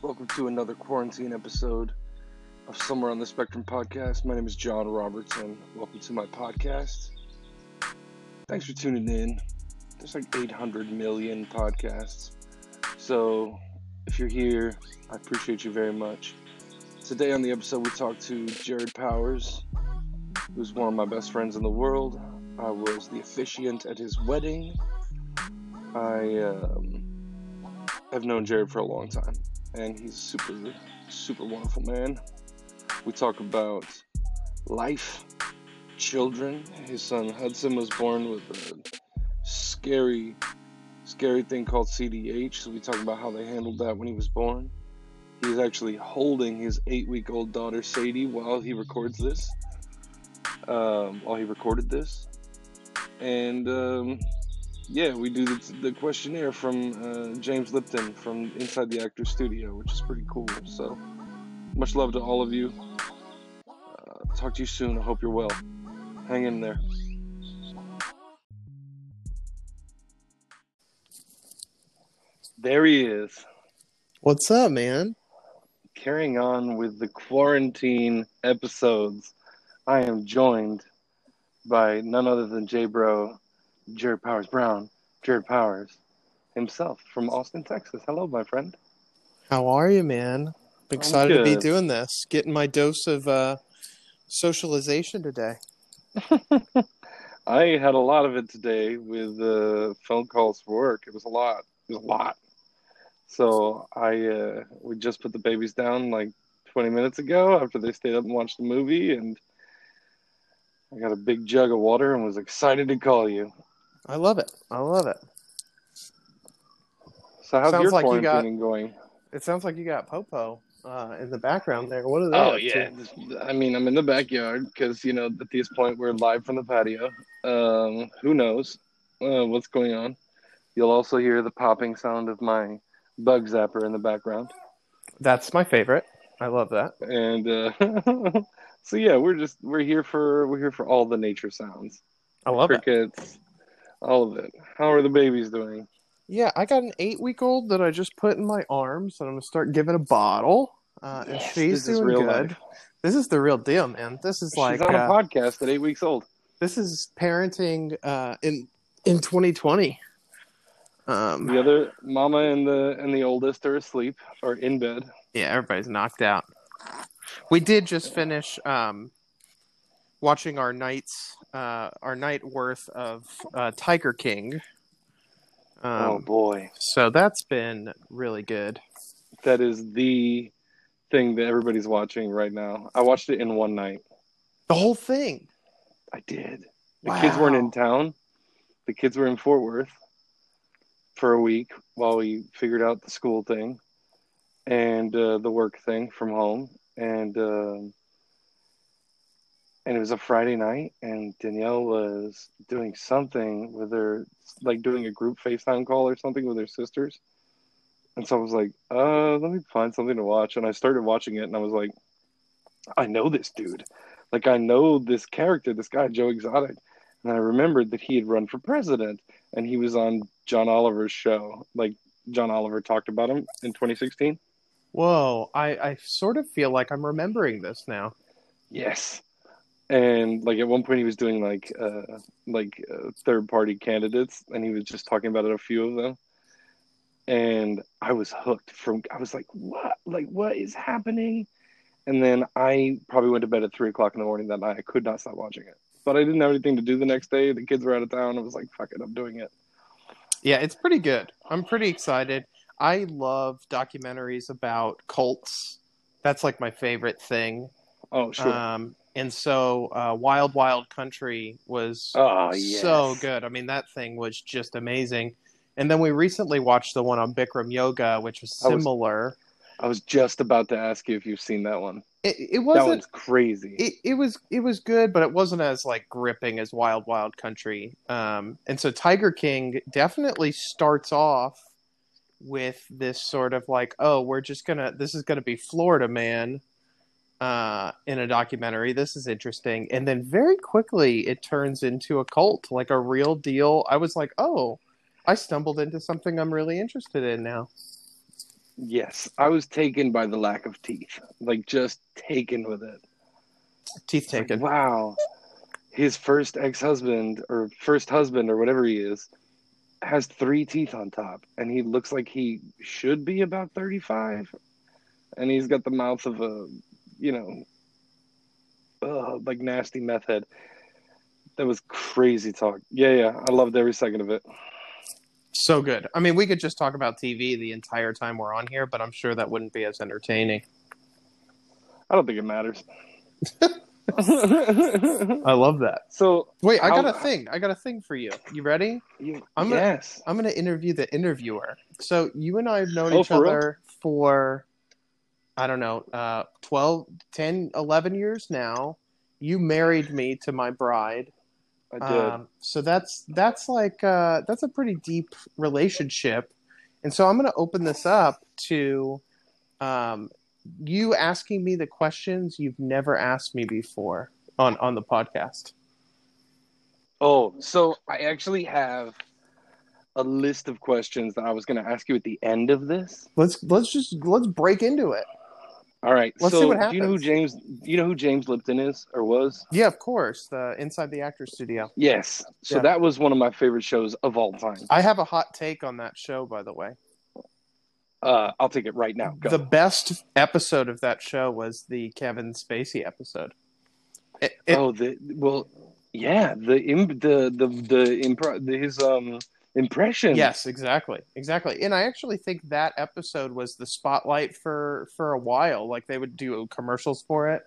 Welcome to another quarantine episode of Somewhere on the Spectrum podcast. My name is John Robertson. Welcome to my podcast. Thanks for tuning in. There's like 800 million podcasts. So if you're here, I appreciate you very much. Today on the episode, we talked to Jared Powers, who's one of my best friends in the world. I was the officiant at his wedding. I um, have known Jared for a long time, and he's a super, super wonderful man. We talk about life, children. His son Hudson was born with a scary, scary thing called CDH. So we talk about how they handled that when he was born. He's actually holding his eight-week-old daughter Sadie while he records this. Um, while he recorded this, and um, yeah, we do the, the questionnaire from uh, James Lipton from inside the Actors Studio, which is pretty cool. So, much love to all of you. Uh, talk to you soon. I hope you're well. Hang in there. There he is, What's up, man? carrying on with the quarantine episodes. I am joined by none other than J Bro, Jared Powers Brown, Jared Powers himself from Austin, Texas. Hello, my friend. How are you, man? I'm excited to be doing this, getting my dose of uh, socialization today. I had a lot of it today with uh, phone calls for work. It was a lot. It was a lot. So I uh, we just put the babies down like 20 minutes ago after they stayed up and watched the movie, and I got a big jug of water and was excited to call you. I love it. I love it. So how's Sounds your like you quarantining got- going? It sounds like you got Popo uh, in the background there. What are they? Oh yeah, to? I mean I'm in the backyard because you know at this point we're live from the patio. Um, who knows uh, what's going on? You'll also hear the popping sound of my bug zapper in the background, That's my favorite. I love that. and uh, so yeah, we're just we're here for we're here for all the nature sounds, I love it. crickets, all of it. How are the babies doing? Yeah, I got an eight-week-old that I just put in my arms, and I'm gonna start giving a bottle. Uh, and Yes, she's this is doing good. life. This is the real deal, man. This is like She's on a uh, podcast at eight weeks old. this is parenting uh, in in 2020. Um, The other mama and the and the oldest are asleep or in bed. Yeah, everybody's knocked out. We did just finish um, watching our nights, uh, our night worth of uh, Tiger King. Um, oh boy. So that's been really good. that is the thing that everybody's watching right now. I watched it in one night. The whole thing. I did. The kids weren't in town. The kids were in Fort Worth for a week while we figured out the school thing and uh, the work thing from home. And um, and it was a Friday night, and Danielle was doing something with her, like doing a group FaceTime call or something with her sisters. And so I was like, uh, let me find something to watch. And I started watching it, and I was like, I know this dude. Like, I know this character, this guy, Joe Exotic. And I remembered that he had run for president, and he was on John Oliver's show. Like, John Oliver talked about him in 2016. Whoa, I, I sort of feel like I'm remembering this now. Yes. And like at one point he was doing like uh like uh, third party candidates and he was just talking about it, a few of them. And I was hooked from I was like, what like what is happening? And then I probably went to bed at three o'clock in the morning that night. I could not stop watching it. But I didn't have anything to do the next day. The kids were out of town. I was like, fuck it, I'm doing it. Yeah, it's pretty good. I'm pretty excited. I love documentaries about cults. That's like my favorite thing. Oh sure. Um, and so uh, Wild Wild Country was oh yes. so good. I mean, that thing was just amazing. And then we recently watched the one on Bikram Yoga, which was I was- similar. I was just about to ask you if you've seen that one. It, it wasn't. one's crazy. It, it was it was good, but it wasn't as like gripping as Wild Wild Country. Um, and so Tiger King definitely starts off with this sort of like, oh, we're just gonna this is gonna be Florida Man uh, in a documentary. This is interesting, and then very quickly it turns into a cult, like a real deal. I was like, oh, I stumbled into something I'm really interested in now. Yes, I was taken by the lack of teeth. Like just taken with it. Teeth Like, taken. wow. His first ex-husband or first husband or whatever he is has three teeth on top and he looks like he should be about 35 and he's got the mouth of a, you know, uh, like nasty meth head. That was crazy talk. Yeah, yeah, I loved every second of it. So good. I mean, we could just talk about TV the entire time we're on here, but I'm sure that wouldn't be as entertaining. I don't think it matters. I love that. so, Wait, I How- got a thing. I got a thing for you. You ready? you, I'm gonna- yes. I'm going to interview the interviewer. So you and I have known Oh, each for real? other for, I don't know, uh, 12, 10, 11 years now. You married me to my bride. I did. Um, so that's that's like uh, that's a pretty deep relationship, and so I'm going to open this up to um, you asking me the questions you've never asked me before on on the podcast. Oh, so I actually have a list of questions that I was going to ask you at the end of this. Let's let's just let's break into it. All right. Let's so see what happens. do you know who. James? Do you know who James Lipton is or was? Yeah, of course. The Inside the Actors Studio. Yes. So Yeah. that was one of my favorite shows of all time. I have a hot take on that show, by the way. Uh, I'll take it right now. Go. The best episode of that show was the Kevin Spacey episode. It, it- oh, the well, yeah. The im, the the the, impro, the his um impression. Yes, exactly, exactly. And I actually think that episode was the spotlight for for a while. Like they would do commercials for it,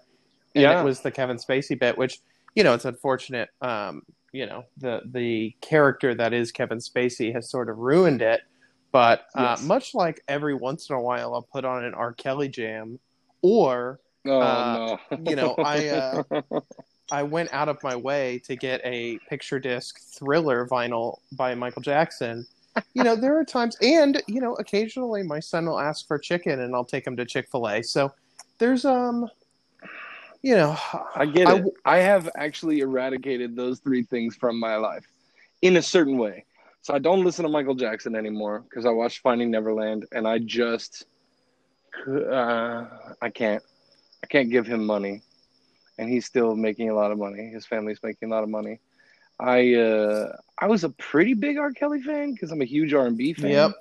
and Yeah. it was the Kevin Spacey bit, which you know it's unfortunate. Um, you know the the character that is Kevin Spacey has sort of ruined it. But uh, Yes. much like every once in a while, I'll put on an R. Kelly jam, or Oh Uh, no. you know, I, uh, I went out of my way to get a picture disc thriller vinyl by Michael Jackson. You know, there are times, and you know, occasionally my son will ask for chicken, and I'll take him to Chick Fil A. So there's um, you know, I get I it. w- I have actually eradicated those three things from my life in a certain way. So I don't listen to Michael Jackson anymore because I watched Finding Neverland and I just uh, I can't I can't give him money and he's still making a lot of money. His family's making a lot of money. I uh, I was a pretty big R. Kelly fan because I'm a huge R&B fan. Yep.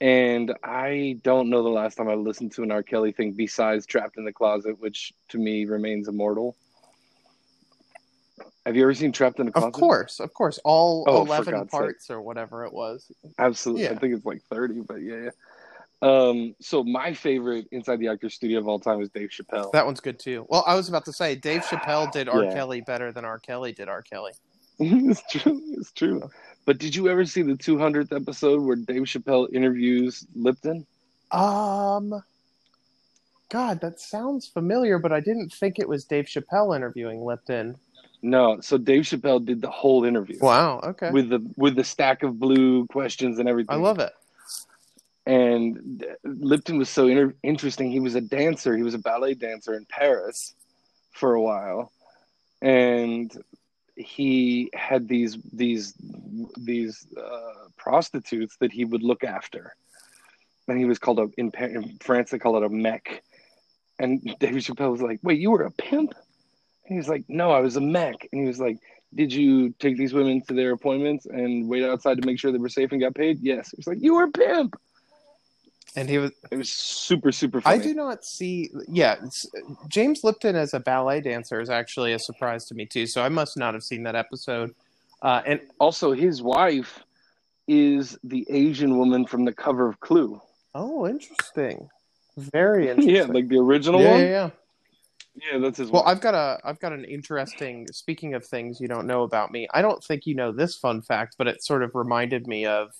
And I don't know the last time I listened to an R. Kelly thing besides Trapped in the Closet, which to me remains immortal. Have you ever seen Trapped in the Closet? of course, of course, all Oh, eleven sake. parts or whatever it was. Absolutely. I think it's like 30, but yeah, yeah. Um, so my favorite Inside the Actors Studio of all time is Dave Chappelle. That one's good too. Well, I was about to say Dave Chappelle did R. Yeah. Kelly better than R. Kelly did R. Kelly. it's true. It's true. But did you ever see the 200th episode where Dave Chappelle interviews Lipton? Um, God, that sounds familiar, but I didn't think it was Dave Chappelle interviewing Lipton. No. So Dave Chappelle did the whole interview Wow. Okay. with the with the stack of blue questions and everything. I love it. And Lipton was so inter- interesting. He was a dancer. He was a ballet dancer in Paris for a while, and he had these these these uh, prostitutes that he would look after, and he was called a in, in France they call it a mech. And David Chappelle was like, "Wait, you were a pimp?" And he was like, "No, I was a mech." And he was like, "Did you take these women to their appointments and wait outside to make sure they were safe and got paid?" Yes. Was like, "You were a pimp." And he was. It was super, super fun I do not see. Yeah, James Lipton as a ballet dancer is actually a surprise to me too. So I must not have seen that episode. Uh, and Also, his wife is the Asian woman from the cover of Clue. oh, interesting. Very interesting. Yeah, like the original yeah, one. yeah, yeah. Yeah, that's his Well, wife. I've got a I've got an interesting speaking of things you don't know about me. I don't think you know this fun fact, but it sort of reminded me of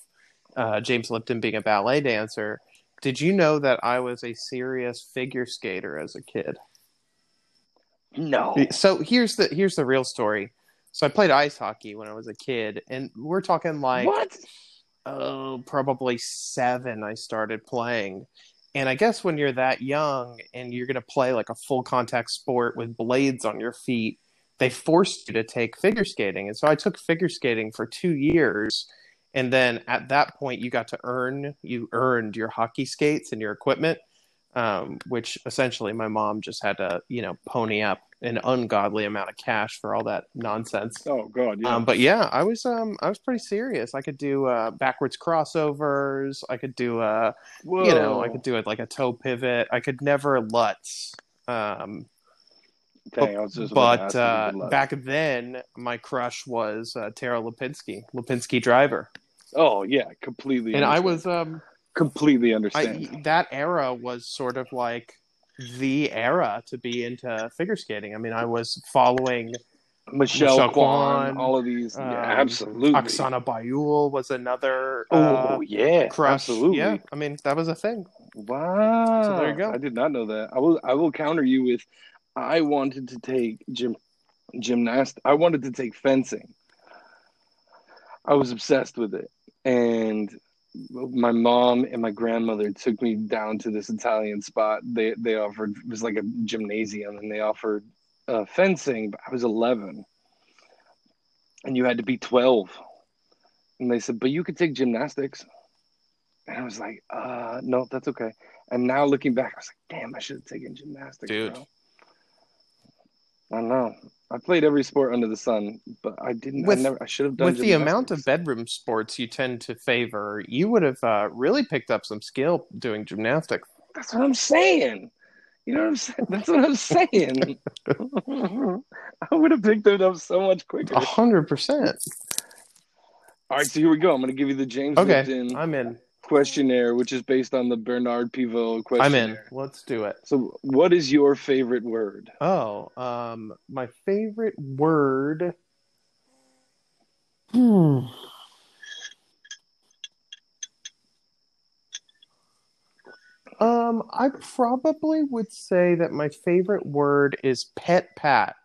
uh, James Lipton being a ballet dancer. Did you know that I was a serious figure skater as a kid? no. So here's the here's the real story. So I played ice hockey when I was a kid, and we're talking like what? oh, probably seven, I started playing. And I guess when you're that young and you're going to play like a full contact sport with blades on your feet, they forced you to take figure skating. And so I took figure skating for two years. And then at that point you got to earn you earned your hockey skates and your equipment um, which essentially my mom just had to you know pony up an ungodly amount of cash for all that nonsense Oh God, yeah. um, but yeah i was um i was pretty serious i could do uh backwards crossovers i could do uh Whoa. you know i could do it like a toe pivot i could never lutz um Dang, I was just but uh, to good luck. back then my crush was uh, tara lipinski lipinski driver Oh yeah, completely. and i was um completely I, that era was sort of like the era to be into figure skating. I mean, I was following Michelle, Michelle Kwan, Kwan, all of these. um, yeah, absolutely. Oksana Bayul was another Oh uh, yeah, crush. absolutely. Yeah, I mean that was a thing. Wow. So there you go. I did not know that. I will. I will counter you with. I wanted to take gym, gymnast. I wanted to take fencing. I was obsessed with it, and my mom and my grandmother took me down to this Italian spot. They they offered it was like a gymnasium, and they offered uh, fencing. But I was eleven, and you had to be twelve. And they said, but you could take gymnastics. And I was like, uh, no, that's okay. And now looking back, I was like, damn, I should have taken gymnastics, Dude. bro. I know. I played every sport under the sun, but I didn't. With- I never. I should have done. With the amount of bedroom sports you tend to favor, you would have uh, really picked up some skill doing gymnastics. That's what I'm saying. You know what I'm saying? That's what I'm saying. I would have picked it up so much quicker. A hundred percent. All right, so here we go. I'm going to give you the James Okay, Lipton I'm in. Questionnaire, which is based on the Bernard Pivot questionnaire. I'm in. Let's do it. So, what is your favorite word? Oh, um, my favorite word. Hmm. Um, I probably would say that my favorite word is pet pat,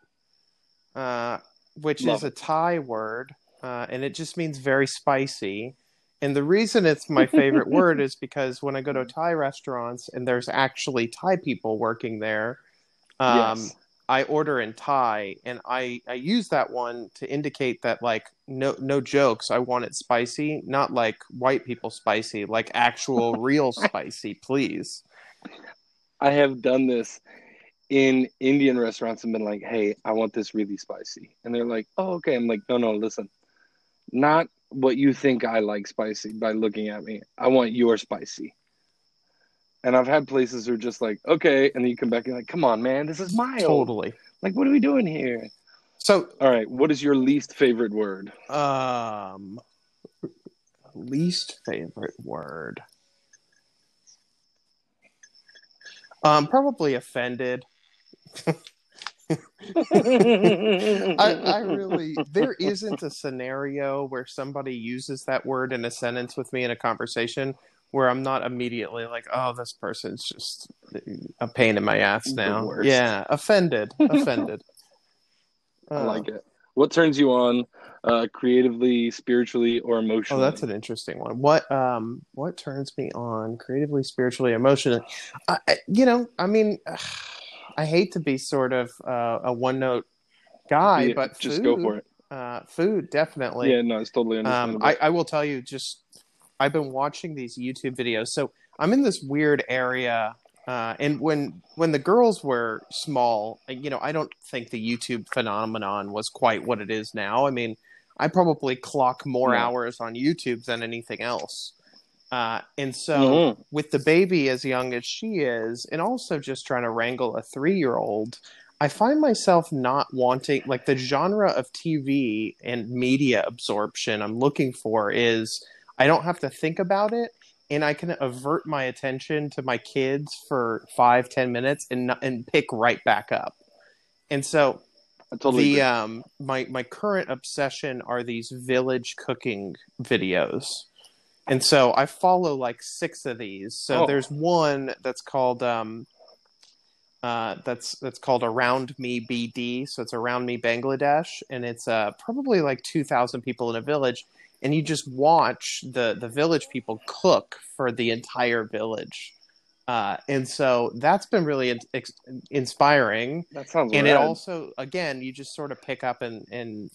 uh, which Love is a Thai word, uh, and it just means very spicy. And the reason it's my favorite word is because when I go to Thai restaurants and there's actually Thai people working there, um, yes. I order in Thai, and I I use that one to indicate that like no no jokes, I want it spicy, not like white people spicy, like actual real spicy, please. I have done this in Indian restaurants and been like, hey, I want this really spicy. And they're like, oh, okay. I'm like, no, no, listen. Not what you think I like spicy by looking at me. I want your spicy. And I've had places who are just like, okay. And then you come back and like, come on, man, this is mild. Totally. Like, what are we doing here? So, All right. What is your least favorite word? um, least favorite word. Um, probably offended. I, I really there isn't a scenario where somebody uses that word in a sentence with me in a conversation where I'm not immediately like, oh, this person's just a pain in my ass now. Yeah, offended, offended. I Uh, like it. What turns you on uh, creatively, spiritually, or emotionally? Oh, that's an interesting one. What um what turns me on creatively, spiritually, emotionally? I, I- you know, I mean, I hate to be sort of uh, a one note guy, Yeah, but just food, go for it. Uh, food definitely. Yeah, no, it's totally Um, understandable. I, I will tell you, just I've been watching these YouTube videos. So I'm in this weird area, uh, and when when the girls were small, you know, I don't think the YouTube phenomenon was quite what it is now. I mean, I probably clock more No. hours on YouTube than anything else. Uh, and so Mhm. with the baby as young as she is, and also just trying to wrangle a three year old, I find myself not wanting like the genre of TV and media absorption I'm looking for is I don't have to think about it and I can avert my attention to my kids for five, ten minutes and and pick right back up. And so totally the um my my current obsession are these village cooking videos and so i follow like six of these so Oh. there's one that's called um uh that's that's called around me bd so it's around me bangladesh and it's uh probably like 2000 people in a village and you just watch the the village people cook for the entire village uh and so that's been really in- ex- inspiring that sounds and rad. it also again you just sort of pick up and and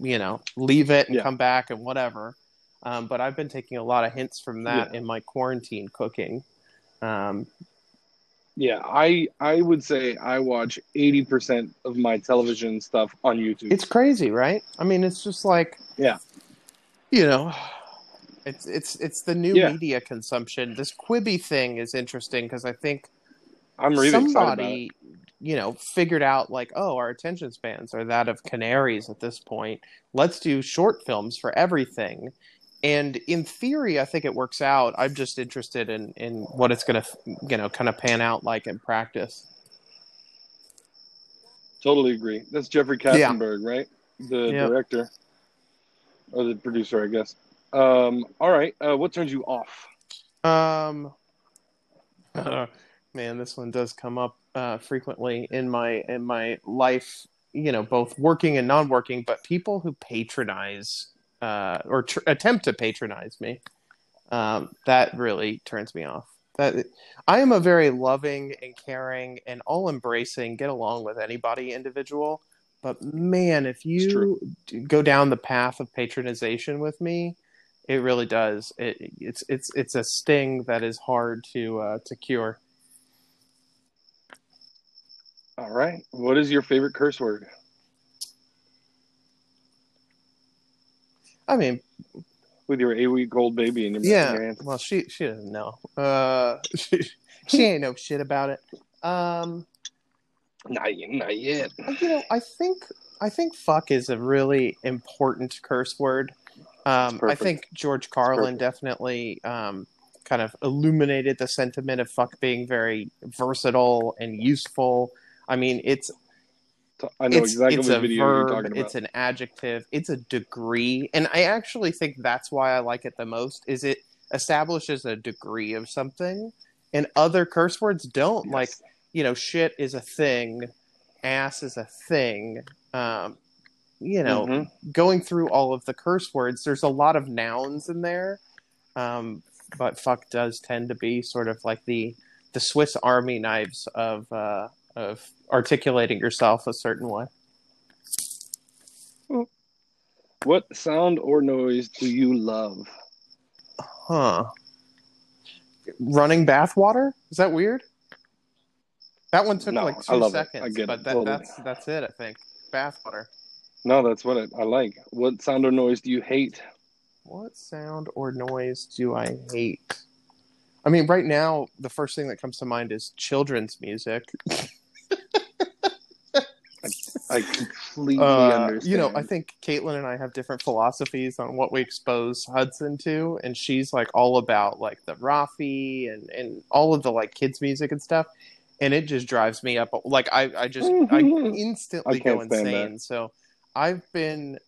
you know leave it and Yeah. come back and whatever Um, but I've been taking a lot of hints from that Yeah. in my quarantine cooking. Um, Yeah, I I would say I watch eighty percent of my television stuff on YouTube. it's crazy, right? I mean, it's just like Yeah. you know, it's it's it's the new Yeah. media consumption. This Quibi thing is interesting because I think I'm really excited somebody you know figured out like oh our attention spans are that of canaries at this point let's do short films for everything and in theory i think it works out i'm just interested in in what it's going to you know kind of pan out like in practice Totally agree. That's Jeffrey Yeah. Katzenberg, right? The Yep. director or the producer, I guess. Um, all right. Uh, what turns you off? um man this one does come up uh frequently in my in my life you know both working and non-working but people who patronize uh or tr- attempt to patronize me. Um that really turns me off. That i am a very loving and caring and all embracing get along with anybody individual. But man if you go down the path of patronization with me it really does. It, it's it's it's a sting that is hard to uh to cure. All right. What is your favorite curse word? I mean With your eight week old baby in your, yeah. well she she doesn't know. Uh she, she ain't no shit about it. Um Not, yet- not yet. you know i think i think fuck is a really important curse word. Um i think george carlin definitely um kind of illuminated the sentiment of fuck being very versatile and useful. I mean it's I know it's, exactly it's what a video you're verb, talking about. it's an adjective, it's a degree, and I actually think that's why I like it the most. Is it establishes a degree of something, and other curse words don't. Yes. Like you know, shit is a thing, ass is a thing. Um, you know, Mhm. going through all of the curse words, there's a lot of nouns in there, um, but fuck does tend to be sort of like the the Swiss Army knives of uh, of articulating yourself a certain way. What sound or noise do you love? Huh. Running bathwater? Is that weird? That one took No, like I two. I seconds, it, but that, totally. that's that's it. I think bathwater. No, that's what I, I like. What sound or noise do you hate? What sound or noise do I hate? I mean, right now, the first thing that comes to mind is children's music. I completely Uh, understand. you know, I think Caitlin and I have different philosophies on what we expose Hudson to, and she's like all about like the Raffi and and all of the like kids music and stuff, and it just drives me up. Like I I just I instantly I go insane. So I've been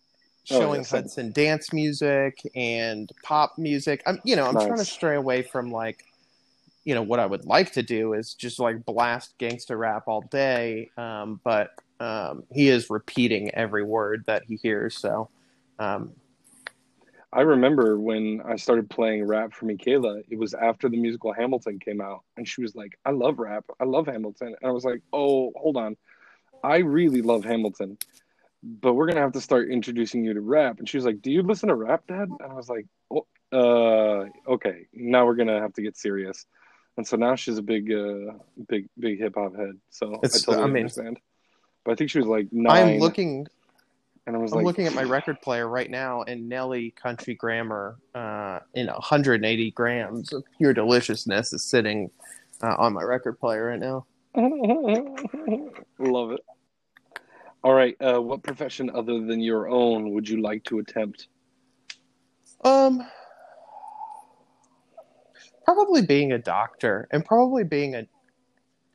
Oh, showing yeah, same. Hudson dance music and pop music. I'm you know I'm trying to stray away from like you know what I would like to do is just like blast gangster rap all day, um, but um, he is repeating every word that he hears. So um, I remember when I started playing rap for Michaela, it was after the musical Hamilton came out, and she was like, I love rap. I love Hamilton. And I was like, oh, hold on. I really love Hamilton, but we're going to have to start introducing you to rap. And she was like, Do you listen to rap, Dad? And I was like, oh, uh, okay, now we're going to have to get serious. And so now she's a big, uh, big, big hip hop head. So It's- I totally I mean- understand. But I think she was like nine. I'm looking. and I was I'm like, looking at my record player right now, and Nelly Country Grammar, uh, in 180 grams of pure deliciousness, is sitting uh, on my record player right now. Love it. All right. Uh, what profession other than your own would you like to attempt? Um, probably being a doctor, and probably being a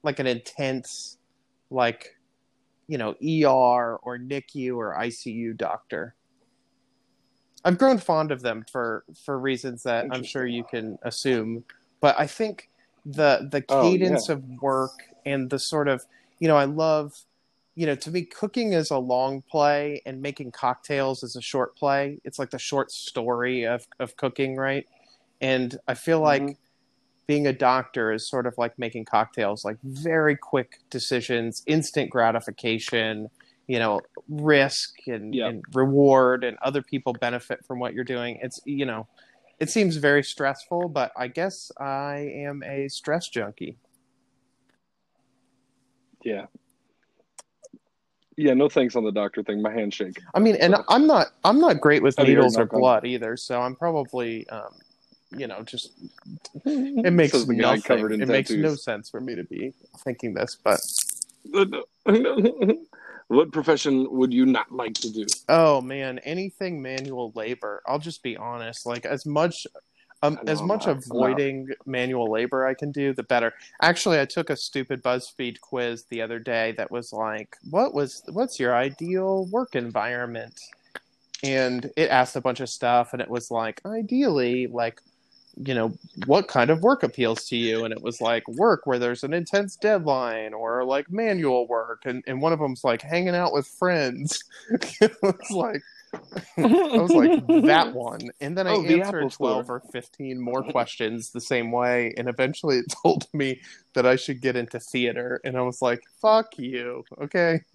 like an intense, like you know, ER or NICU or ICU doctor. I've grown fond of them for for reasons that I'm sure you can assume, but I think the the Oh, cadence of work and the sort of you know I love you know to me cooking is a long play and making cocktails is a short play. It's like the short story of of cooking, right? And I feel like Mhm. Being a doctor is sort of like making cocktails, like very quick decisions, instant gratification. you know risk and, Yeah. and reward and other people benefit from what you're doing it's you know it seems very stressful but i guess i am a stress junkie Yeah. Yeah, no thanks on the doctor thing. My handshake. i mean and i'm not i'm not great with Have you heard needles or blood either so i'm probably um you know just it makes Says the guy nothing covered in it makes no sense for me to be thinking this but what profession would you not like to do? Oh man, anything manual labor. I'll just be honest. Like as much um, know, as much not- avoiding manual labor I can do, the better. Actually, I took a stupid BuzzFeed quiz the other day that was like, "What was what's your ideal work environment?" And it asked a bunch of stuff, and it was like, ideally, like, you know, what kind of work appeals to you? And it was like work where there's an intense deadline, or like manual work, and and one of them's like hanging out with friends. it was like. I was like that one, and then I Oh, the answered Apple twelve or fifteen more questions the same way, and eventually it told me that I should get into theater, and I was like, "Fuck you." Okay,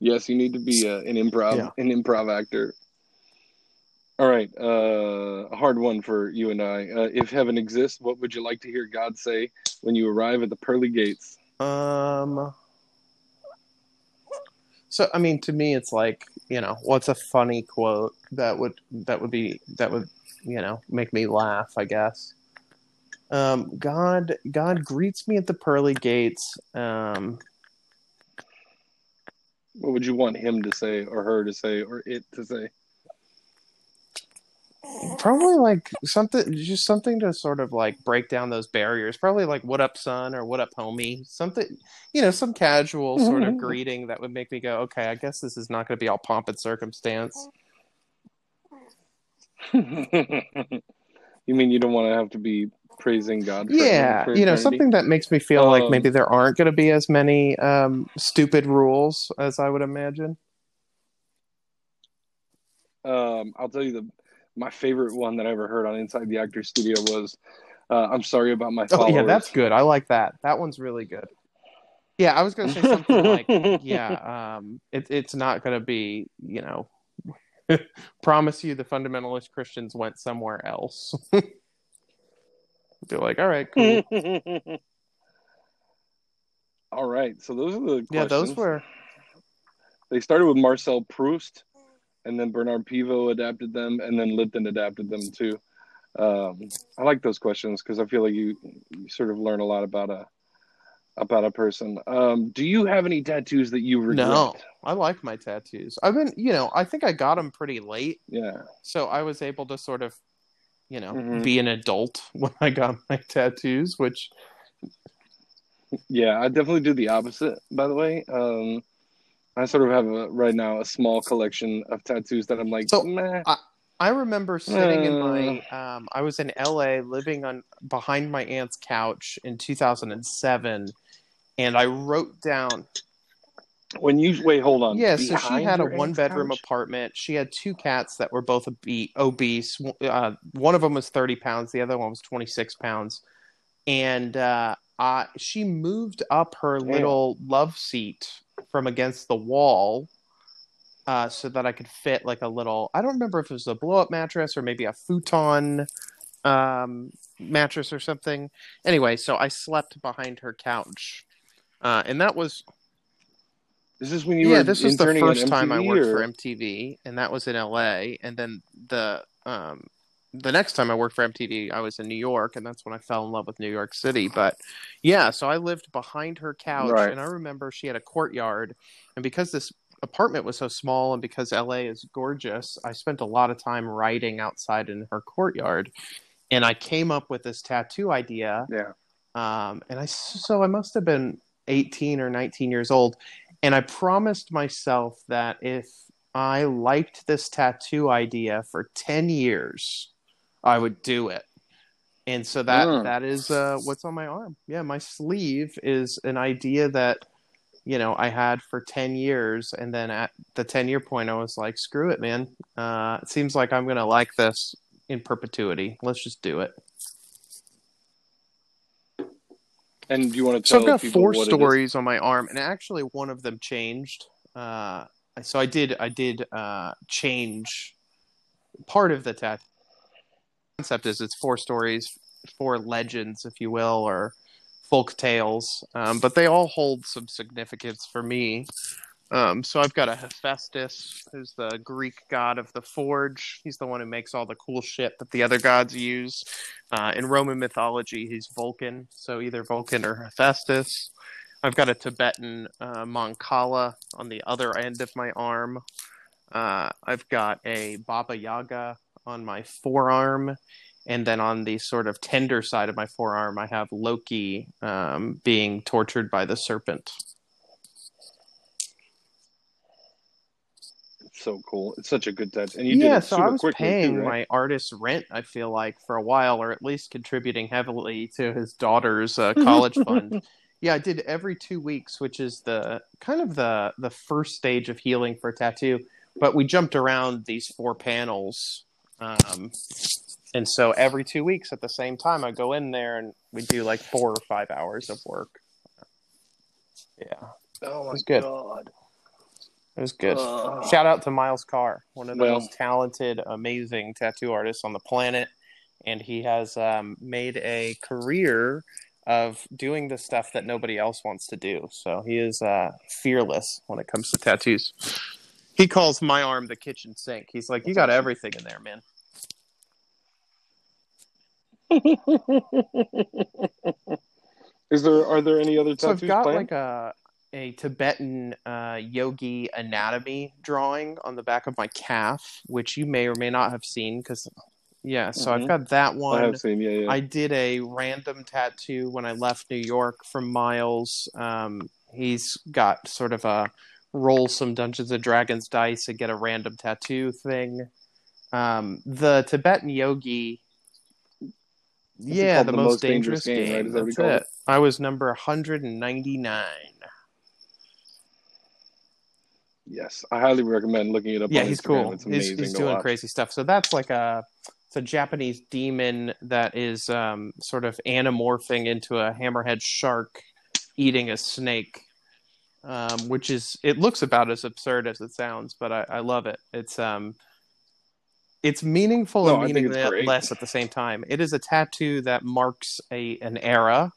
yes, you need to be uh, an improv Yeah. an improv actor. All right, uh, a hard one for you and I. Uh, if heaven exists, what would you like to hear God say when you arrive at the pearly gates? um. So I mean, to me, it's like you know, what's a funny quote that would that would be that would you know make me laugh? I guess. Um, God, God greets me at the pearly gates. Um, What would you want him to say, or her to say, or it to say? Probably like something just something to sort of like break down those barriers. Probably like what up son? or what up homie? Something you know some casual sort of greeting that would make me go okay i guess this is not going to be all pomp and circumstance. You mean you don't want to have to be praising God? For yeah you know eternity? something that makes me feel like Um, maybe there aren't going to be as many um stupid rules as i would imagine. Um, I'll tell you the my favorite one that I ever heard on Inside the Actor Studio was, uh, "I'm sorry about my oh yeah that's good. I like that. That one's really good. Yeah i was going to say something like yeah um it, it's not going to be you know promise you the fundamentalist christians went somewhere else. Be like all right cool. All right, so those are the questions. yeah those were They started with Marcel Proust, and then Bernard Pivot adapted them, and then Lipton adapted them too. Um, I like those questions because I feel like you, you sort of learn a lot about a about a person. Um, do you have any tattoos that you regret? no i like my tattoos i've been you know i think i got them pretty late Yeah. so i was able to sort of you know Mhm. be an adult when i got my tattoos which Yeah, I definitely do the opposite. By the way, um, I sort of have a, right now a small collection of tattoos that I'm like, So, meh. I remember sitting in Uh. my um I was in LA living on behind my aunt's couch in 2007 and I wrote down when you wait, hold on. Yeah, so she had a one bedroom couch? apartment. She had two cats that were both obese. Uh, one of them was 30 pounds, the other one was 26 pounds. And uh, uh, she moved up her Damn. little love seat from against the wall uh, so that I could fit like a little, I don't remember if it was a blow up mattress or maybe a futon um, mattress or something. Anyway, so I slept behind her couch. Uh, and that was This Is this when you yeah, were this was the first time I worked or- for MTV, and that was in LA. And then the um, the next time I worked for MTV, I was in New York, and that's when I fell in love with New York City. But yeah, so I lived behind her couch, Right. and I remember she had a courtyard, and because this apartment was so small, and because LA is gorgeous, I spent a lot of time writing outside in her courtyard, and I came up with this tattoo idea Yeah. um, and I so I must have been 18 or 19 years old, and I promised myself that if I liked this tattoo idea for 10 years, I would do it. And so that Mm. that is uh, what's on my arm. Yeah, my sleeve is an idea that you know I had for 10 years, and then at the 10 year point, I was like, screw it, man. Uh, it seems like I'm gonna like this in perpetuity. Let's just do it. And do you want to tell? So I've got people four what it is? stories on my arm, and actually one of them changed. Uh, so I did I did uh, change part of the tattoo concept. Is it's four stories, four legends, if you will, or folk tales, um, but they all hold some significance for me. Um, so I've got a Hephaestus, who's the Greek god of the forge. He's the one who makes all the cool shit that the other gods use. Uh, in Roman mythology, he's Vulcan, so either Vulcan or Hephaestus. I've got a Tibetan uh, mandala on the other end of my arm. Uh, I've got a Baba Yaga on my forearm. And then on the sort of tender side of my forearm, I have Loki um, being tortured by the serpent. It's so cool. It's such a good tattoo. And you did yeah, it so super I was paying too, right? my artist's rent, I feel like, for a while, or at least contributing heavily to his daughter's uh, college fund. Yeah, I did every two weeks, which is the kind of the the first stage of healing for a tattoo. But we jumped around these four panels, um, and so every two weeks at the same time, I go in there and we do like four or five hours of work. Yeah, Oh my was good. god. it was good. Ugh. Shout out to Miles Carr, one of the Well- most talented, amazing tattoo artists on the planet, and he has um, made a career of doing the stuff that nobody else wants to do. So he is uh, fearless when it comes to tattoos. He calls my arm the kitchen sink. He's like, "You got everything in there, man." Is there are there any other So tattoos I've got planned? like a a Tibetan uh, yogi anatomy drawing on the back of my calf, which you may or may not have seen because, yeah. So I've Mhm. got that I one. have seen, yeah, yeah. I did a random tattoo when I left New York from Miles. Um, he's got sort of a roll some Dungeons and Dragons dice and get a random tattoo thing. Um, the Tibetan yogi. Yeah, the, The most, Most dangerous, Dangerous game. Game, right? Is that what That's it. I was number 199. yes, I highly recommend looking it up. Yeah, on he's Instagram. cool. It's He's, amazing he's to doing watch. crazy stuff. So that's like a it's a Japanese demon that is um, sort of anamorphing into a hammerhead shark eating a snake, um, which is it looks about as absurd as it sounds, but I, I love it. It's um it's meaningful No, and think it's meaningless at the same time. It is a tattoo that marks a an era.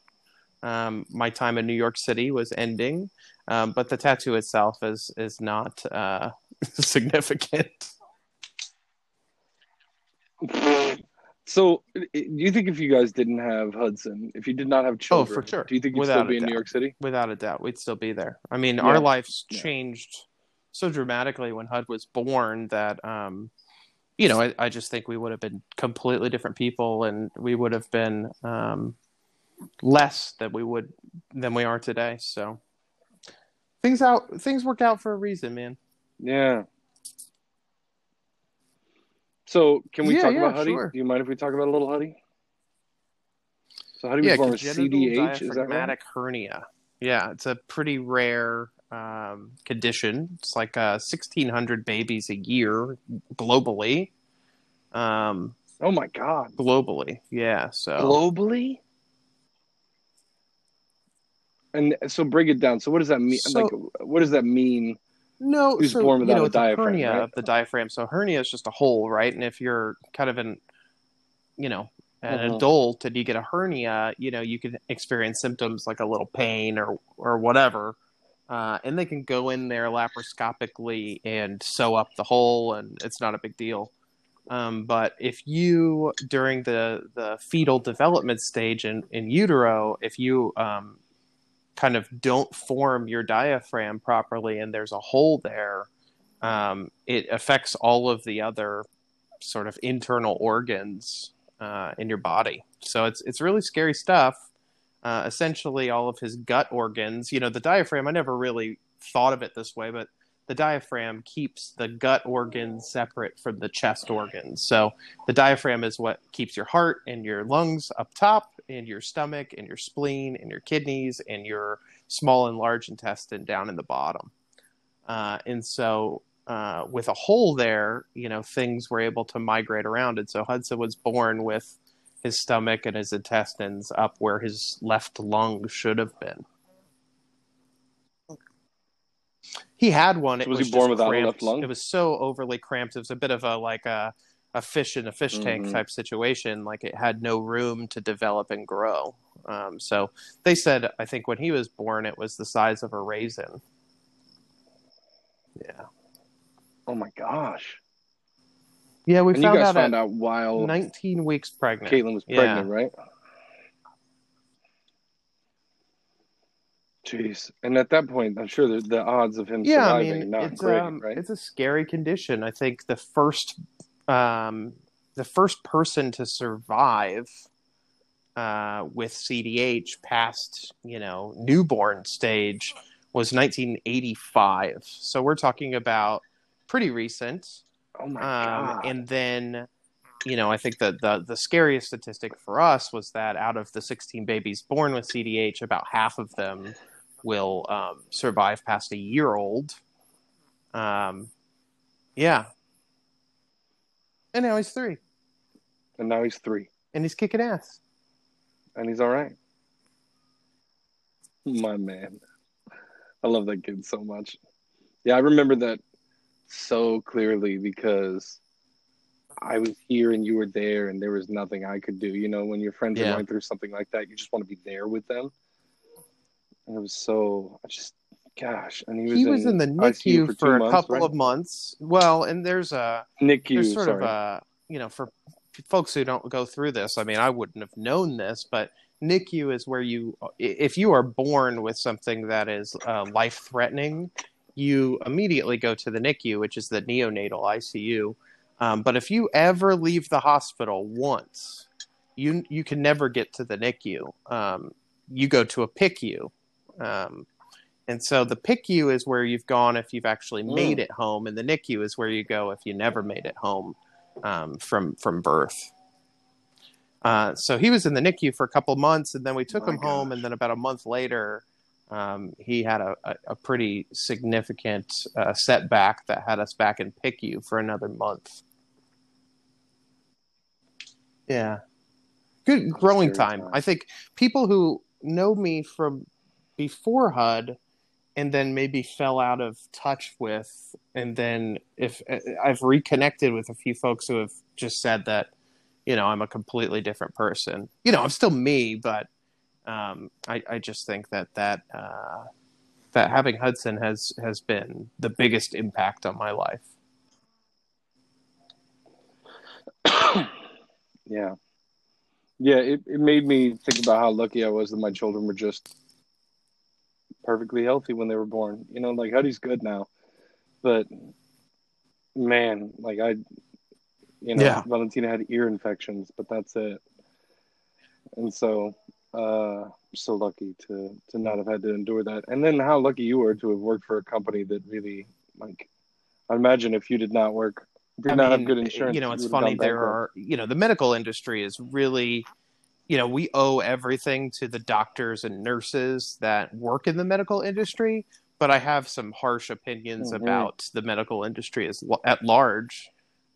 Um, my time in New York City was ending, um, but the tattoo itself is is not uh, significant. So, do you think if you guys didn't have Hudson, if you did not have children, Oh, for sure. do you think you'd Without still be in New. York City? Without a doubt, we'd still be there. I mean, Yeah. our lives Yeah. changed so dramatically when HUD was born that, um, you know, I, I just think we would have been completely different people, and we would have been um, less than we would than we are today. So things out, things work out for a reason, man. Yeah. So, can we Yeah, talk yeah, about Huddy? sure. Do you mind if we talk about a little Huddy? So, Huddy yeah, was born with congenital CDH, is that right? diaphragmatic hernia. Yeah, it's a pretty rare um, condition. It's like uh, 1,600 babies a year globally. Um, Oh my God. globally, yeah. So Globally? And so, break it down. So, what does that mean? So- like, what does that mean? No, Who's so, born you know, a diaphragm, hernia right? of the diaphragm. So hernia is just a hole, right? And if you're kind of an, you know, an Mhm. adult and you get a hernia, you know, you can experience symptoms like a little pain or or whatever. Uh, and they can go in there laparoscopically and sew up the hole, and it's not a big deal. Um, but if you, during the, the fetal development stage in, in utero, if you um, kind of don't form your diaphragm properly and there's a hole there, um, it affects all of the other sort of internal organs uh, in your body. So it's it's really scary stuff. Uh, essentially, all of his gut organs. You know, the diaphragm. I never really thought of it this way, but the diaphragm keeps the gut organs separate from the chest organs. So the diaphragm is what keeps your heart and your lungs up top, and your stomach and your spleen and your kidneys and your small and large intestine down in the bottom. Uh, and so uh, with a hole there, you know, things were able to migrate around. And so Hudson was born with his stomach and his intestines up where his left lung should have been. He had one. It Was was, he born without a cramped. left lung? It was so overly cramped. It was a bit of a like a a fish in a fish tank Mhm. type situation. Like it had no room to develop and grow. Um, so they said, I think when he was born, it was the size of a raisin. Yeah, Oh my gosh! yeah. We and you found guys out found out while 19 weeks pregnant. Caitlin was Yeah. pregnant, right? Jeez. And at that point, I'm sure the, the odds of him yeah, I surviving mean, not it's great, um, right? it's a scary condition. I think the first, um, the first person to survive uh, with CDH past you know newborn stage was 1985. So we're talking about pretty recent. oh my Um, god! and then, you know, I think that the the scariest statistic for us was that out of the 16 babies born with CDH, about half of them will um, survive past a year old. Um, yeah. And now he's three, and now he's three, and he's kicking ass. and he's all right. My man, I love that kid so much. Yeah, I remember that so clearly because I was here and you were there, and there was nothing I could do. You know, when your friends Yeah. are going through something like that, you just want to be there with them. And it was so, I just, gosh, and he was, He was in the NICU for, for, a months, couple right? of months. Well, and there's a NICU. there's sort sorry. of a you know for folks who don't go through this i mean i wouldn't have known this but nicu is where you if you are born with something that is uh, life threatening you immediately go to the nicu which is the neonatal icu um, but if you ever leave the hospital once you you can never get to the nicu um, you go to a picu um, and so the PICU is where you've gone if you've actually made Mm. it home, and the NICU is where you go if you never made it home um, from from birth. Uh, so he was in the NICU for a couple months, and then we took My him home, and then about a month later, um, he had a, a, a pretty significant uh, setback that had us back in PICU for another month. Yeah, good growing time. time. I think people who know me from before Hud and then maybe fell out of touch with and then if I've reconnected with a few folks who have just said that you know I'm a completely different person. You know, I'm still me, but um, I, I just think that that uh, that having Hudson has has been the biggest impact on my life. yeah. Yeah, it, it made me think about how lucky I was that my children were just perfectly healthy when they were born. You know, like Huddy's good now. But man, like I you know, Yeah. Valentina had ear infections, but that's it. And so uh so lucky to to not have had to endure that. And then how lucky you were to have worked for a company that really like I imagine if you did not work did I not have good insurance. You know, it's have funny. There are, you know, the medical industry is really, you know, we owe everything to the doctors and nurses that work in the medical industry. But I have some harsh opinions Mhm. about the medical industry as at large.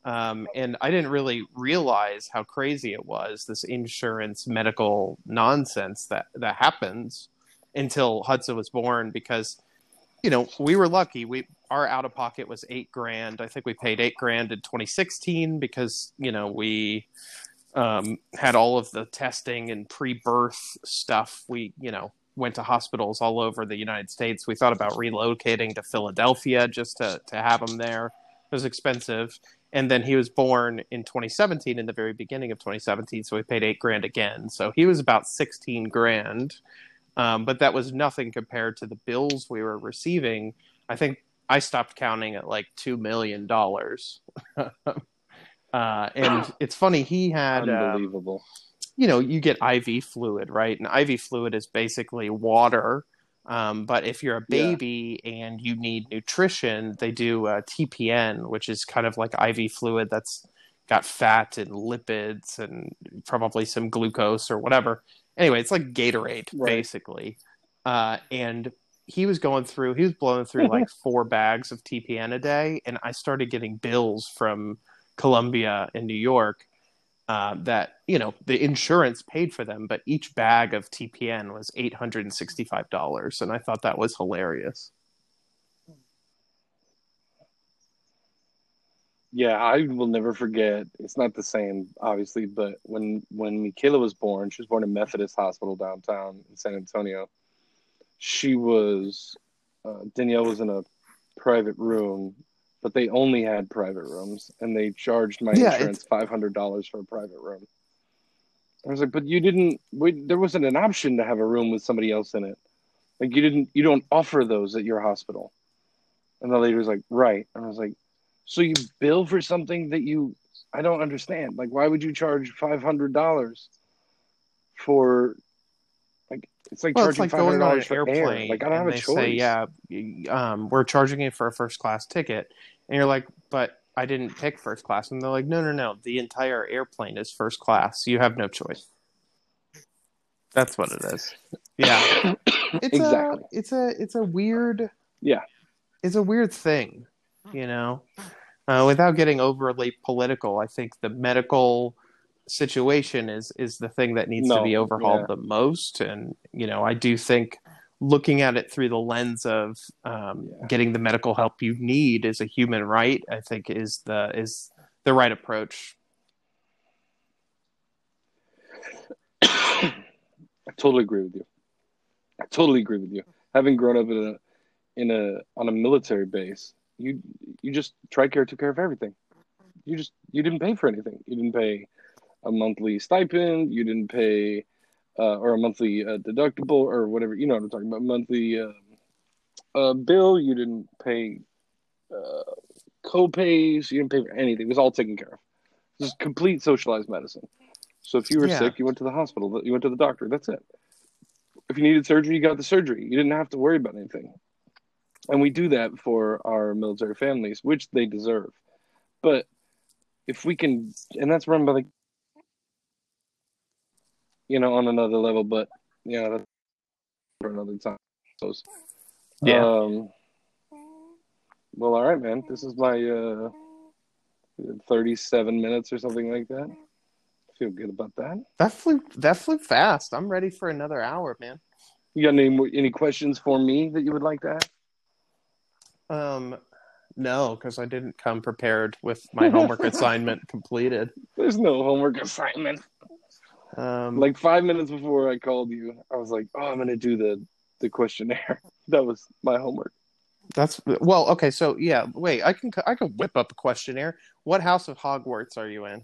Um, and I didn't really realize how crazy it was this insurance medical nonsense that that happens until Hudson was born because you know we were lucky we our out of pocket was eight grand I think we paid eight grand in 2016 because you know we um, had all of the testing and pre-birth stuff. We you know went to hospitals all over the United States. We thought about relocating to Philadelphia just to to have him there. It was expensive. And then he was born in 2017 in the very beginning of 2017 so we paid eight grand again. So he was about 16 grand. Um, but that was nothing compared to the bills we were receiving. I think i stopped counting at like $2 million uh, and it's funny he had um, Unbelievable. you know, you get IV fluid, right? And IV fluid is basically water. Um, but if you're a Yeah. baby and you need nutrition, they do uh, TPN, which is kind of like IV fluid that's got fat and lipids and probably some glucose or whatever. Anyway, it's like Gatorade, Right. basically. Uh, and he was going through, he was blowing through like four bags of TPN a day. And I started getting bills from Columbia in New York uh, that you know the insurance paid for them, but each bag of TPN was eight hundred and sixty-five dollars, and I thought that was hilarious. Yeah, I will never forget. It's not the same, obviously, but when when Michaela was born, she was born in Methodist Hospital downtown in San Antonio. She was uh, Danielle was in a private room, but they only had private rooms, and they charged my Yeah, insurance five hundred dollars for a private room. I was like, but you didn't. Wait, there wasn't an option to have a room with somebody else in it. Like you didn't. You don't offer those at your hospital. And the lady was like, right. And I was like, so you bill for something that you I don't understand. Like why would you charge five hundred dollars for like it's like Well, it's charging like five hundred going on an dollars for air. airplane. Like I don't have and a they choice. Say, yeah, um, we're charging you for a first class ticket, and you're like, but I didn't pick first class, and they're like, no, no, no, the entire airplane is first class. You have no choice. That's what it is. Yeah, it's Exactly. A, it's a it's a weird. Yeah. it's a weird thing, you know. Uh, without getting overly political, I think the medical situation is is the thing that needs to be overhauled yeah. the most. And you know, I do think looking at it through the lens of um, Yeah. getting the medical help you need is a human right. I think is the is the right approach. I totally agree with you. I totally agree with you. Having grown up in a in a on a military base, you you just TRICARE took care of everything. You just you didn't pay for anything. You didn't pay a monthly stipend. You didn't pay uh, or a monthly uh, deductible or whatever. You know what I'm talking about. Monthly uh, uh, bill. You didn't pay uh, co-pays. You didn't pay for anything. It was all taken care of. This is complete socialized medicine. So if you were Yeah. sick, you went to the hospital. You went to the doctor. That's it. If you needed surgery, you got the surgery. You didn't have to worry about anything. And we do that for our military families, which they deserve. But if we can, and that's run by the, you know, on another level. But yeah, that's for another time. So, Yeah. Um, well, all right, man. This is my uh, 37 minutes or something like that. Feel good about that. That flew that flew fast. I'm ready for another hour, man. You got any more- any questions for me that you would like to ask? Um, no, because I didn't come prepared with my homework assignment completed. There's no homework assignment. Um, Like five minutes before I called you, I was like, "Oh, I'm gonna do the the questionnaire." That was my homework. that's well, okay. So yeah, wait, I can I can whip up a questionnaire. What house of Hogwarts are you in?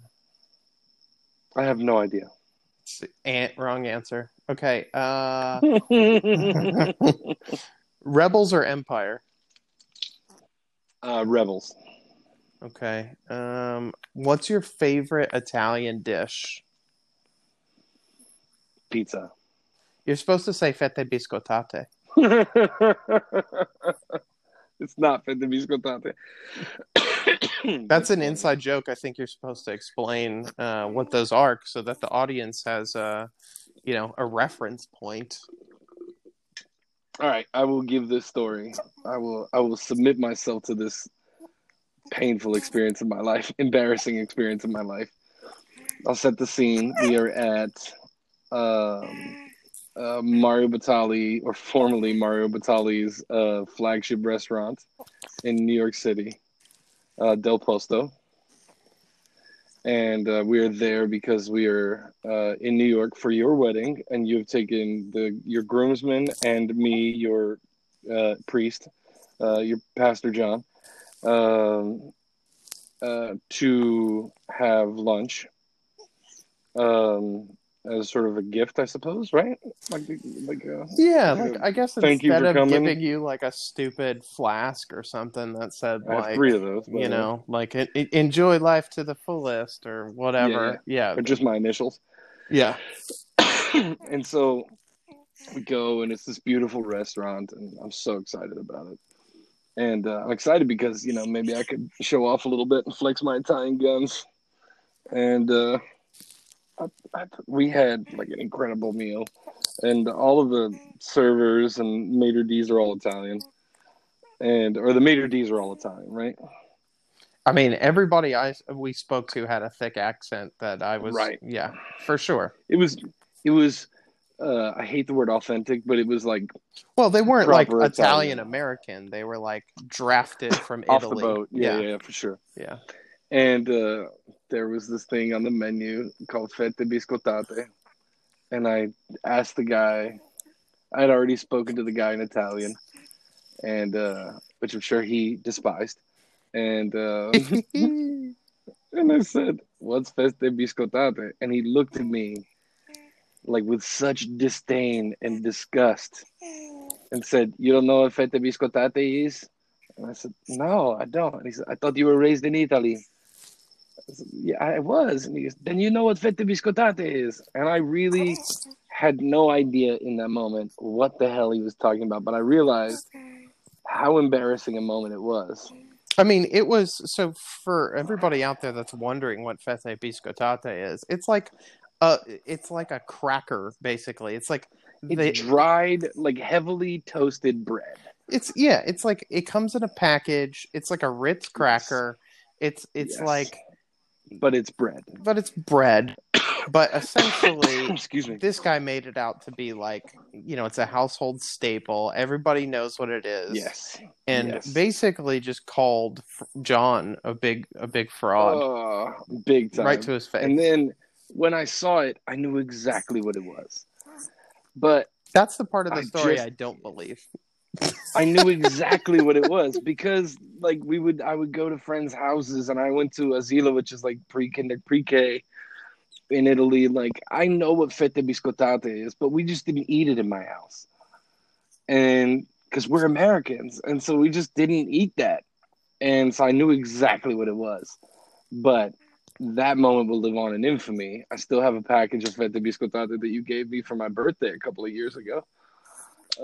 I have no idea. Ant, wrong answer. Okay. Uh, Rebels or Empire? uh, rebels. Okay. Um, what's your favorite Italian dish? Pizza. You're supposed to say fette biscottate. it's not fette biscottate. That's an inside joke. I think you're supposed to explain uh, what those are so that the audience has, uh, you know, a reference point. All right, I will give this story. I will I will submit myself to this painful experience in my life, embarrassing experience in my life. I'll set the scene. We are at um, uh, Mario Batali, or formerly Mario Batali's uh, flagship restaurant in New York City, uh, Del Posto. And uh, we are there because we are uh, in New York for your wedding, and you have taken the your groomsmen and me, your uh, priest, uh, your pastor John, um, uh, to have lunch um, as sort of a gift, I suppose, right? Like, like uh, Yeah, Yeah. like I guess Thank you instead of coming. giving you like a stupid flask or something that said like three of those. you way. know like en- en- enjoy life to the fullest or whatever. Yeah, or just my initials. yeah. and so we go, and it's this beautiful restaurant, and I'm so excited about it. And uh, I'm excited because you know maybe I could show off a little bit and flex my Italian guns. And uh, I, I, we had like an incredible meal, and all of the servers and maitre d's are all Italian, and or the maitre d's are all Italian, right? I mean, everybody I we spoke to had a thick accent that I was Right. Yeah, for sure. It was, it was. Uh, I hate the word authentic, but it was like Well, they weren't like Italian Italian. American. They were like drafted from off Italy. the boat. Yeah, yeah, yeah, for sure. yeah. And uh, there was this thing on the menu called fette biscottate, and I asked the guy. I had already spoken to the guy in Italian, and uh, which I'm sure he despised. And uh, and I said, "What's fette biscottate?" And he looked at me like with such disdain and disgust, and said, "You don't know what fette biscottate is?" And I said, "No, I don't." And he said, "I thought you were raised in Italy." Yeah, I was. And he goes, then you know what fette biscottate is. And I really had no idea in that moment what the hell he was talking about. But I realized how embarrassing a moment it was. I mean, it was so for everybody out there that's wondering what fette biscottate is. It's like, uh, it's like a cracker basically. It's like It's they, dried, like heavily toasted bread. it's yeah, it's like it comes in a package. It's like a Ritz cracker. It's it's Yes. like, But it's bread. but it's bread. But essentially, Excuse me. this guy made it out to be like you know it's a household staple everybody knows what it is Yes. and yes. basically just called john a big a big fraud Oh, big time. right to his face and then when I saw it, I knew exactly what it was. But that's the part of the I story just- i don't believe I knew exactly what it was because like we would I would go to friends' houses and I went to Asilo, which is like pre kinder pre K in Italy. Like I know what fette biscottate is, but we just didn't eat it in my house. And because we're Americans, and so we just didn't eat that. And so I knew exactly what it was. But that moment will live on in infamy. I still have a package of fette biscottate that you gave me for my birthday a couple of years ago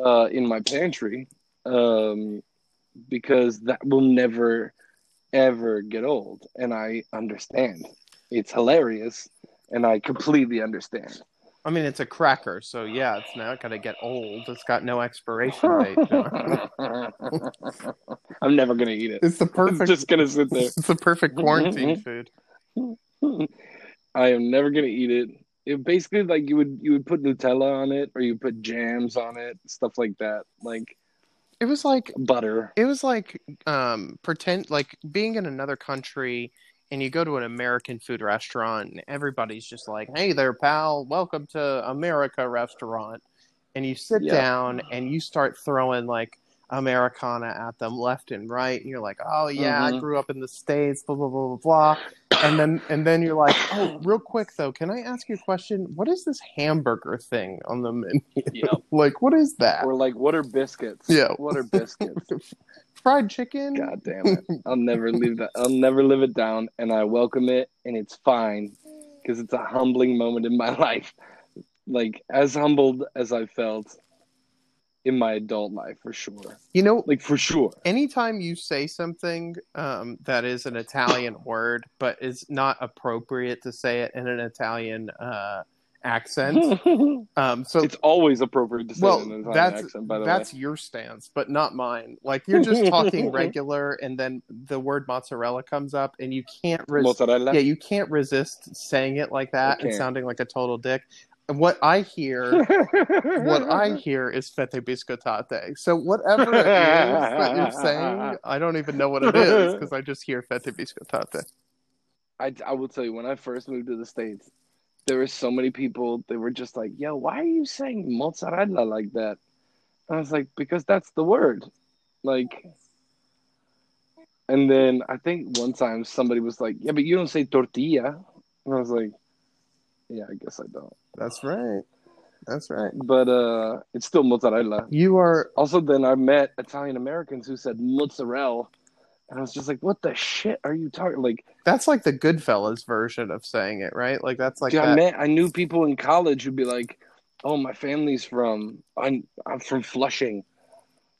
uh, in my pantry um, because that will never, ever get old. And I understand. It's hilarious, and I completely understand. i mean it's a cracker so yeah it's not going to get old it's got no expiration date I'm never gonna eat it. it's the It's perfect just gonna sit there. it's the perfect quarantine food I am never gonna eat it. It basically like you would you would put Nutella on it or you put jams on it, stuff like that, like it was like butter. it was like um pretend like being in another country and you go to an American food restaurant and everybody's just like, "Hey there, pal, welcome to America restaurant." And you sit Yeah. down and you start throwing like Americana at them left and right. And you're like, "Oh yeah, I Mhm. grew up in the states, blah blah blah blah blah." And then and then you're like, "Oh, real quick though, can I ask you a question? What is this hamburger thing on the menu? Yep. like, what is that? Or like what are biscuits? Yeah. What are biscuits? Fried chicken? God damn it. I'll never leave that I'll never live it down and I welcome it and it's fine because it's a humbling moment in my life. Like as humbled as I felt in my adult life for sure. You know, Like for sure. anytime you say something um, that is an Italian word, but is not appropriate to say it in an Italian uh, accent. Um, so, it's always appropriate to say well, it in an Italian that's accent, by the that's way. your stance, but not mine. Like you're just talking regular, and then the word mozzarella comes up, and you can't resist. Yeah, you can't resist saying it like that and sounding like a total dick. And what I hear what I hear is fette biscottate. So whatever it is that you're saying, I don't even know what it is because I just hear fette biscottate. I, I will tell you, when I first moved to the States, there were so many people, they were just like, yo, why are you saying mozzarella like that? And I was like, because that's the word. Like, and then I think one time somebody was like, yeah, but you don't say tortilla. And I was like, yeah, I guess I don't. That's right. That's right. But uh, it's still mozzarella. You are Also, then I met Italian Americans who said mozzarella. And I was just like, what the shit are you talking? Like, that's like the Goodfellas version of saying it, right? Like that's like Dude, I met I knew people in college who'd be like, "Oh, my family's from I'm I'm from Flushing."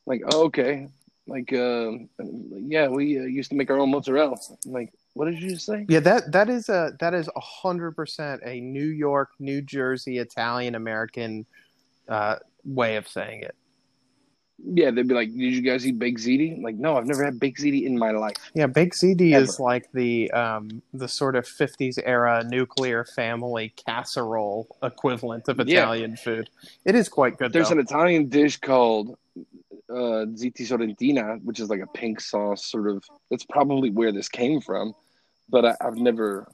Like, oh, okay. Like, uh, yeah, we uh, used to make our own mozzarella. Like, what did you say? yeah, that that is a that is a hundred percent a New York, New Jersey, Italian American uh, way of saying it. Yeah, they'd be like, "Did you guys eat baked ziti?" Like, no, I've never had baked ziti in my life. Yeah, baked ziti Ever. is like the um, the sort of '50s era nuclear family casserole equivalent of Yeah. Italian food. It is quite good. There's though. an Italian dish called uh, ziti sorrentina, which is like a pink sauce, sort of. That's probably where this came from, but I, I've never,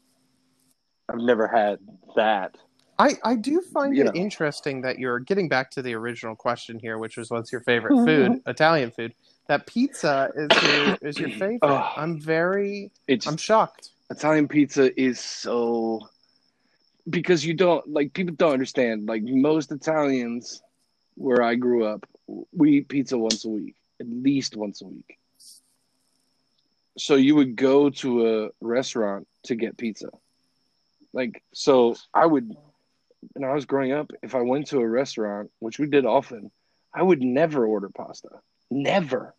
I've never had that. I, I do find You it know. interesting that you're getting back to the original question here, which was what's your favorite mm-hmm. food, Italian food. That pizza is your is your favorite. Oh. I'm very It's I'm shocked. Italian pizza is so because you don't like people don't understand. Like most Italians, where I grew up, we eat pizza once a week, at least once a week. So you would go to a restaurant to get pizza. Like so, I would when I was growing up, if I went to a restaurant, which we did often, I would never order pasta. Never.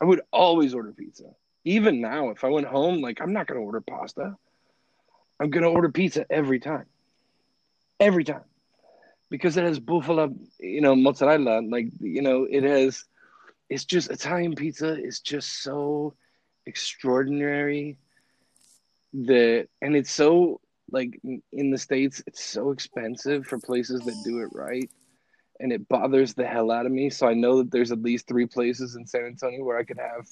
I would always order pizza even now, if I went home, like I'm not gonna order pasta. I'm gonna order pizza every time. Every time. Because it has buffalo, you know, mozzarella. Like, you know, it has it's just Italian pizza is just so extraordinary that and it's so like in the States, it's so expensive for places that do it right. And it bothers the hell out of me. So I know that there's at least three places in San Antonio where I could have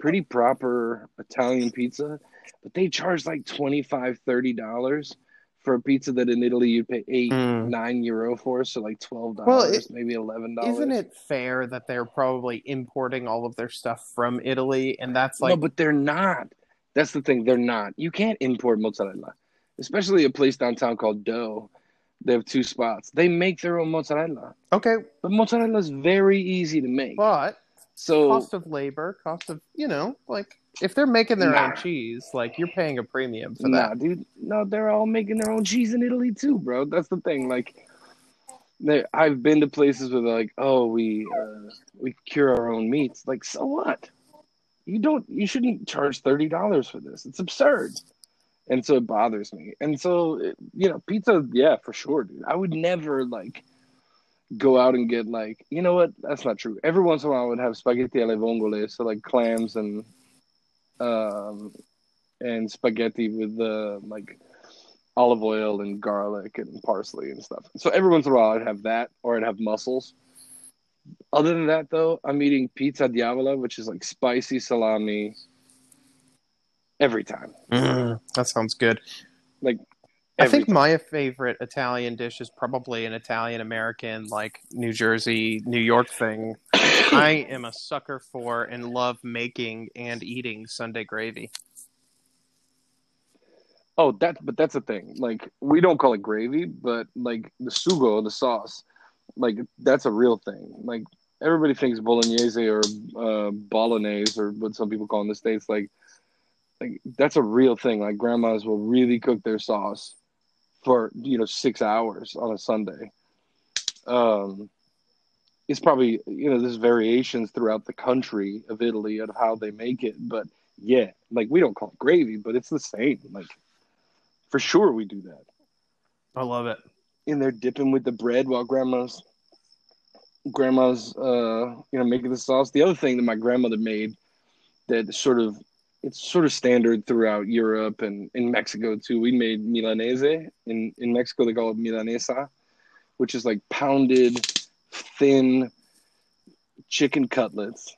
pretty proper Italian pizza, but they charge like 25 $30 for a pizza that in Italy you'd pay eight, Mm. nine euro for, so like twelve dollars, Well, it- maybe eleven dollars. Isn't it fair that they're probably importing all of their stuff from Italy, and that's like no, but they're not. That's the thing. They're not. You can't import mozzarella, especially a place downtown called Dough. They have two spots. They make their own mozzarella, okay, but mozzarella is very easy to make. but so cost of labor, cost of you know, like if they're making their Nah. own cheese, like you're paying a premium for Nah, that. dude. No, they're all making their own cheese in Italy too, bro. That's the thing. Like, I've been to places where they're like, "Oh, we uh, we cure our own meats." Like, so what? You don't. You shouldn't charge thirty dollars for this. It's absurd. And so it bothers me. And so it- you know, pizza, yeah, for sure, dude. I would never like go out and get like, you know what? That's not true. Every once in a while, I would have spaghetti alle vongole, so like clams and um and spaghetti with the like olive oil and garlic and parsley and stuff. So every once in a while, I'd have that, or I'd have mussels. Other than that, though, I'm eating pizza diavola, which is like spicy salami. Every time, Mm, that sounds good. like I think my favorite Italian dish is probably an Italian American, like New Jersey, New York thing. I am a sucker for and love making and eating Sunday gravy. Oh, that but that's the thing. Like we don't call it gravy, but like the sugo, the sauce, like that's a real thing. Like everybody thinks bolognese or uh, bolognese or what some people call in the states. Like, like that's a real thing. Like grandmas will really cook their sauce for you know six hours on a Sunday. Um, it's probably you know there's variations throughout the country of Italy of how they make it, but yeah, like we don't call it gravy, but it's the same. Like for sure we do that. I love it. In there dipping with the bread while grandma's grandma's uh you know making the sauce. The other thing that my grandmother made that sort of it's sort of standard throughout Europe and in Mexico too. We made milanese in in Mexico they call it milanesa, which is like pounded thin chicken cutlets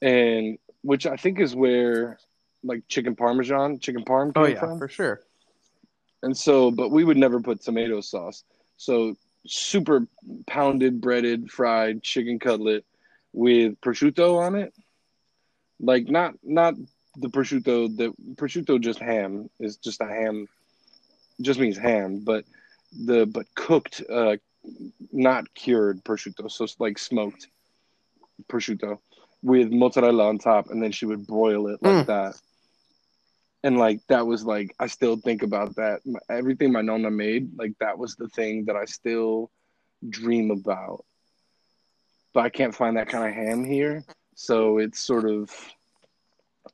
and which I think is where like chicken parmesan, chicken parm came Oh yeah, from. for sure. And so, but we would never put tomato sauce. So, super pounded, breaded, fried chicken cutlet with prosciutto on it. Like not not the prosciutto that prosciutto just ham is just a ham, just means ham, but the but cooked, uh, not cured prosciutto, so it's like smoked prosciutto with mozzarella on top, and then she would broil it like Mm. that and like that was like I still think about that. Everything my nonna made, like that was the thing that I still dream about. But I can't find that kind of ham here, so it's sort of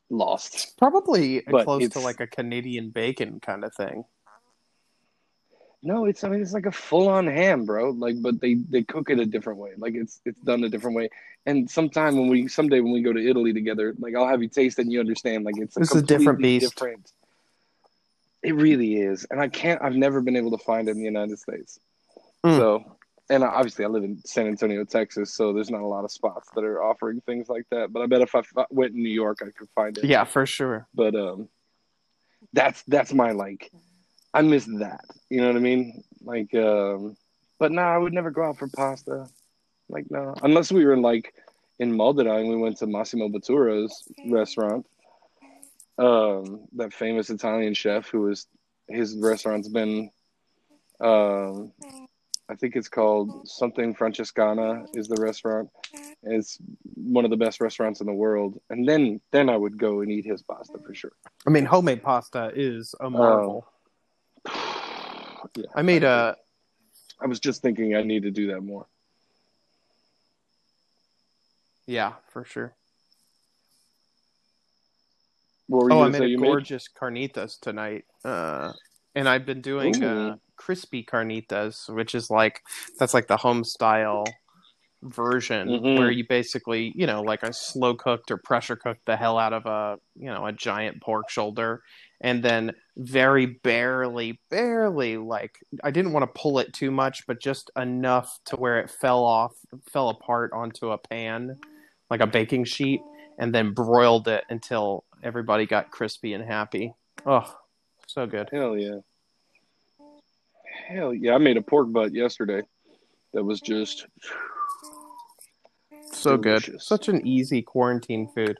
lost. Probably But close to like a Canadian bacon kind of thing. No, it's I mean it's like a full on ham, bro. Like, but they they cook it a different way. Like it's it's done a different way. And sometime when we someday when we go to Italy together, like I'll have you taste it and you understand. Like it's a This is a different beast. Different. It really is, and I can't. I've never been able to find it in the United States. Mm. So, and obviously I live in San Antonio, Texas, so there's not a lot of spots that are offering things like that. But I bet if I f- went in New York, I could find it. Yeah, for sure. But um, that's that's my like. I miss that. You know what I mean? Like, um, but no, I would never go out for pasta. Like, no, unless we were like in Modena and we went to Massimo Bottura's restaurant. Um, that famous Italian chef who was his restaurant's been, um, I think it's called something Francescana is the restaurant. It's one of the best restaurants in the world. And then then I would go and eat his pasta for sure. I mean, homemade pasta is a marvel. Yeah, I made a I was just thinking I need to do that more. yeah, for sure. What were you Oh, I made a gorgeous carnitas tonight. Uh, and I've been doing uh, crispy carnitas, which is like that's like the home style version Mhm. where you basically, you know, like I slow cooked or pressure cooked the hell out of a, you know, a giant pork shoulder and then very barely barely like I didn't want to pull it too much, but just enough to where it fell off fell apart onto a pan like a baking sheet and then broiled it until everybody got crispy and happy. Oh, so good. Hell yeah. Hell yeah. I made a pork butt yesterday that was just So good. Such an easy quarantine food.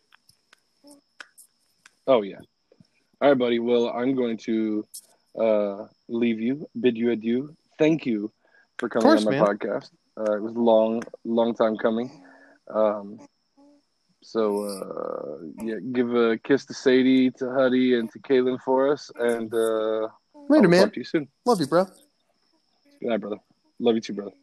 oh yeah. All right, buddy. Well, I'm going to uh, leave you, bid you adieu. Thank you for coming course, on my man. podcast. Uh, it was a long, long time coming. Um, so uh, yeah, give a kiss to Sadie, to Huddy, and to Caitlin for us, and uh, Later, I'll man. Talk to you soon. Love you, bro. Good night, brother. Love you too, brother.